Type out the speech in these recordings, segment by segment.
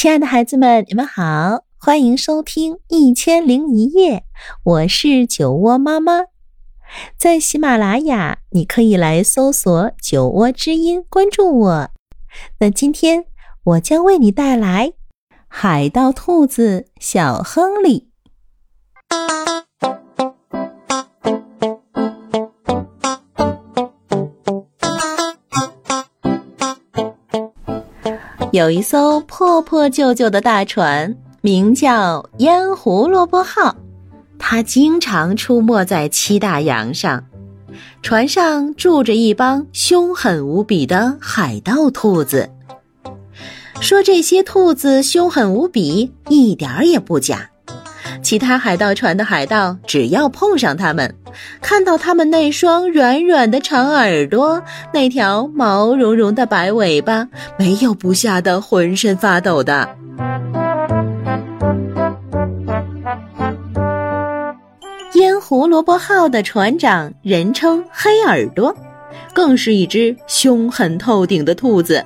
亲爱的孩子们，你们好，欢迎收听《一千零一夜》，我是酒窝妈妈。在喜马拉雅，你可以来搜索“酒窝之音”，关注我。那今天我将为你带来《海盗兔子小亨利》。有一艘破破旧旧的大船，名叫“烟胡萝卜号”，它经常出没在七大洋上。船上住着一帮凶狠无比的海盗兔子。说这些兔子凶狠无比，一点儿也不假。其他海盗船的海盗，只要碰上他们，看到他们那双软软的长耳朵，那条毛茸茸的白尾巴，没有不吓得浑身发抖的。烟胡萝卜号的船长人称黑耳朵，更是一只凶狠透顶的兔子。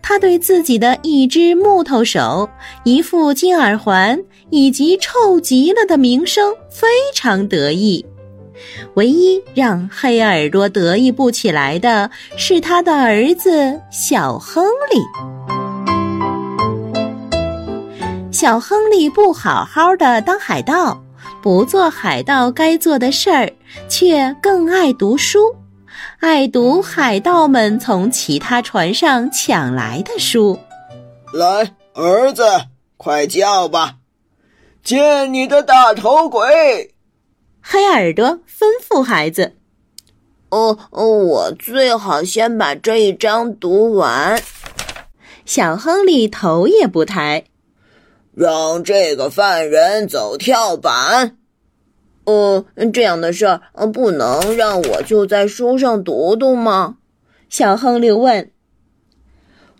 他对自己的一只木头手、一副金耳环以及臭极了的名声非常得意。唯一让黑耳朵得意不起来的是他的儿子小亨利。小亨利不好好的当海盗，不做海盗该做的事儿，却更爱读书。爱读海盗们从其他船上抢来的书。来，儿子，快叫吧！见你的大头鬼！黑耳朵吩咐孩子。哦哦，我最好先把这一章读完。小亨利头也不抬，让这个犯人走跳板。哦，这样的事儿，不能让我就在书上读读吗？小亨利问。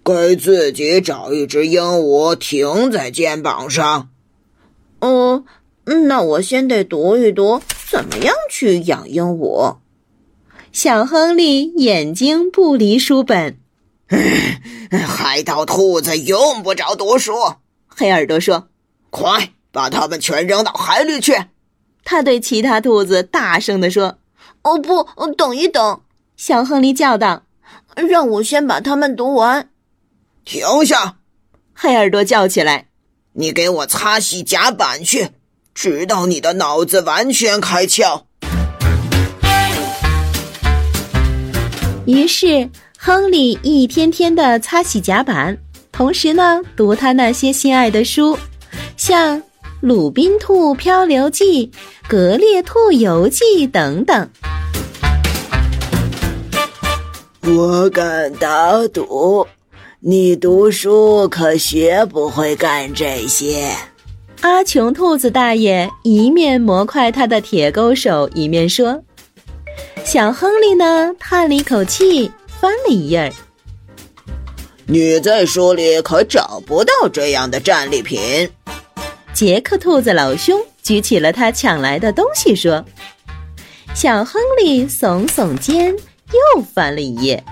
给自己找一只鹦鹉停在肩膀上。哦，那我先得读一读，怎么样去养鹦鹉？小亨利眼睛不离书本。海盗兔子用不着读书。黑耳朵说：“快把它们全扔到海里去。”他对其他兔子大声地说：“哦不，等一等！”小亨利叫道：“让我先把它们读完。”停下！黑耳朵叫起来：“你给我擦洗甲板去，直到你的脑子完全开窍。”于是，亨利一天天的擦洗甲板，同时呢，读他那些心爱的书，像。《鲁滨兔漂流记》《格列兔游记》等等。我敢打赌，你读书可学不会干这些。阿穷兔子大爷一面磨快他的铁钩手，一面说：“小亨利呢？”叹了一口气，翻了一页儿。你在书里可找不到这样的战利品。杰克兔子老兄举起了他抢来的东西，说：“小亨利耸耸肩，又翻了一页。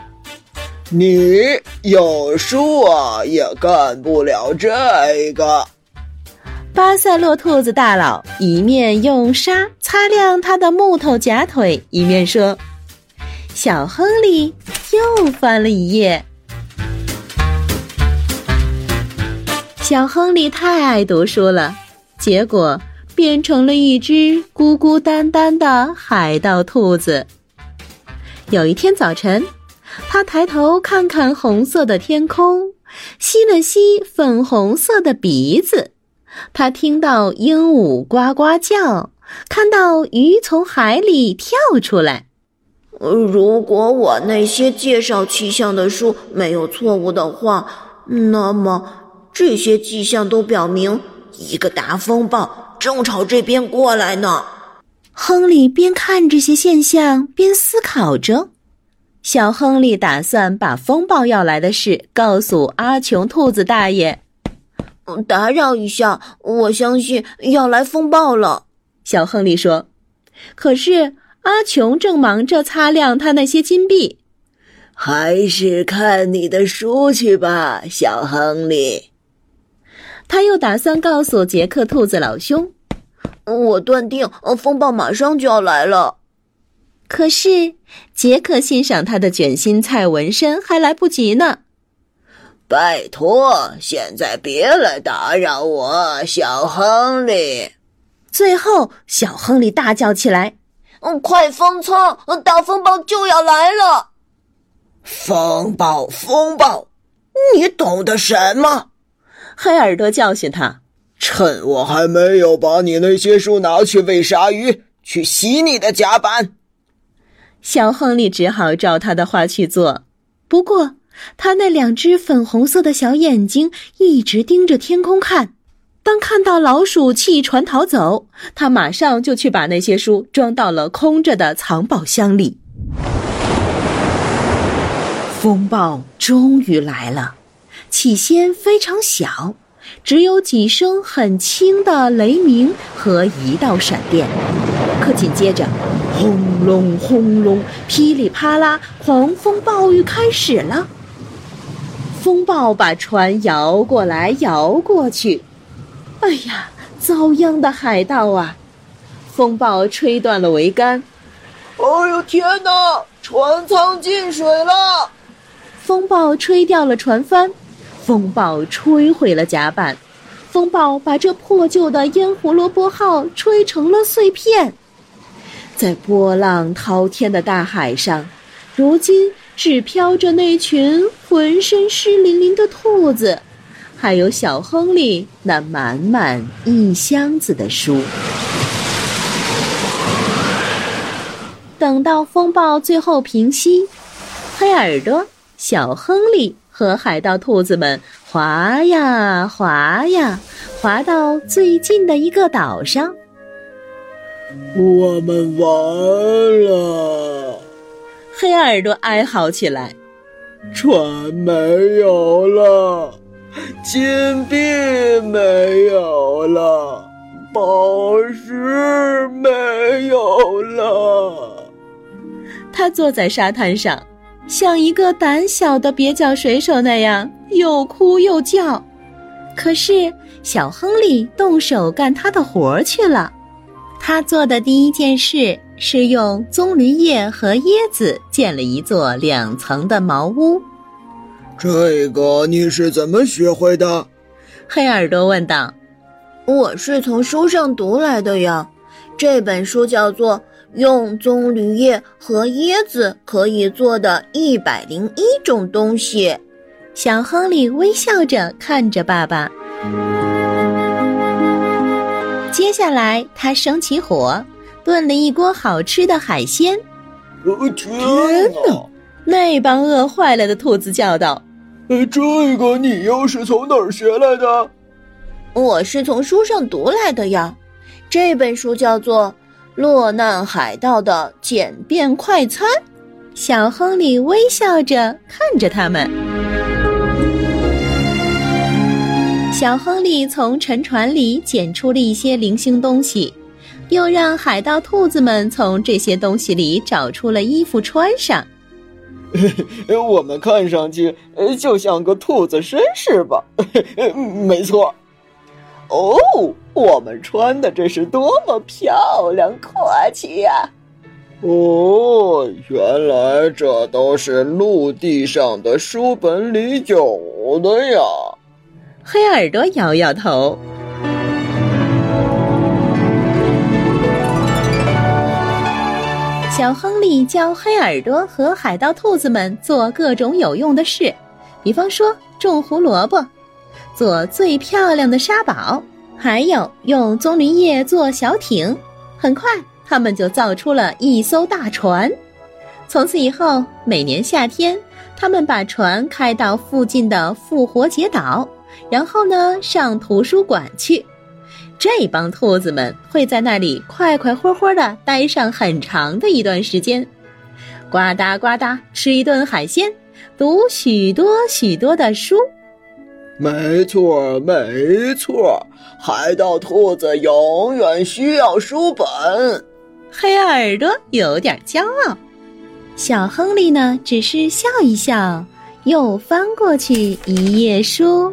你有书啊，也干不了这个。”巴塞洛兔子大佬一面用沙擦亮他的木头假腿，一面说：“小亨利又翻了一页。”小亨利太爱读书了，结果变成了一只孤孤单单的海盗兔子。有一天早晨，他抬头看看红色的天空，吸了吸粉红色的鼻子。他听到鹦鹉呱呱叫，看到鱼从海里跳出来。如果我那些介绍气象的书没有错误的话，那么。这些迹象都表明，一个大风暴正朝这边过来呢。亨利边看这些现象边思考着。小亨利打算把风暴要来的事告诉阿琼兔子大爷。打扰一下，我相信要来风暴了。小亨利说。可是阿穷正忙着擦亮他那些金币。还是看你的书去吧，小亨利。他又打算告诉杰克兔子老兄：“我断定，风暴马上就要来了。”可是杰克欣赏他的卷心菜纹身还来不及呢。拜托，现在别来打扰我，小亨利！最后，小亨利大叫起来：“嗯，快封仓！大风暴就要来了！”风暴，风暴，你懂得什么？黑耳朵教训他：“趁我还没有把你那些书拿去喂鲨鱼，去洗你的甲板。”小亨利只好照他的话去做。不过，他那两只粉红色的小眼睛一直盯着天空看。当看到老鼠弃船逃走，他马上就去把那些书装到了空着的藏宝箱里。风暴终于来了，起先非常小，只有几声很轻的雷鸣和一道闪电。可紧接着，轰隆轰隆，噼里啪啦，狂风暴雨开始了。风暴把船摇过来，摇过去。哎呀，遭殃的海盗啊！风暴吹断了桅杆。哎呦天哪，船舱进水了！风暴吹掉了船帆，风暴吹毁了甲板，风暴把这破旧的烟胡萝卜号吹成了碎片。在波浪滔天的大海上，如今只飘着那群浑身湿淋淋的兔子。还有小亨利那满满一箱子的书。等到风暴最后平息，黑耳朵、小亨利和海盗兔子们划呀划呀，划到最近的一个岛上。我们完了！黑耳朵哀嚎起来：“船没有了。”金币没有了，宝石没有了。他坐在沙滩上，像一个胆小的蹩脚水手那样，又哭又叫。可是小亨利动手干他的活去了。他做的第一件事是用棕榈叶和椰子建了一座两层的茅屋。这个你是怎么学会的？黑耳朵问道。我是从书上读来的呀。这本书叫做《用棕榈叶和椰子可以做的一百零一种东西》。小亨利微笑着看着爸爸。接下来，他生起火，炖了一锅好吃的海鲜。天哪！那帮饿坏了的兔子叫道。呃这个你又是从哪儿学来的？我是从书上读来的呀。这本书叫做《落难海盗的简便快餐》。小亨利微笑着看着他们。小亨利从沉船里捡出了一些零星东西，又让海盗兔子们从这些东西里找出了衣服穿上。我们看上去就像个兔子绅士吧？没错。哦，我们穿的这是多么漂亮、阔气呀！哦，原来这都是陆地上的书本里有的呀。黑耳朵摇摇头。小亨利教黑耳朵和海盗兔子们做各种有用的事，比方说种胡萝卜，做最漂亮的沙堡，还有用棕榈叶做小艇。很快，他们就造出了一艘大船。从此以后，每年夏天，他们把船开到附近的复活节岛，然后呢，上图书馆去。这帮兔子们会在那里快快活活的待上很长的一段时间，呱嗒呱嗒吃一顿海鲜，读许多许多的书。没错，没错，海盗兔子永远需要书本。黑耳朵有点骄傲，小亨利呢，只是笑一笑，又翻过去一页书。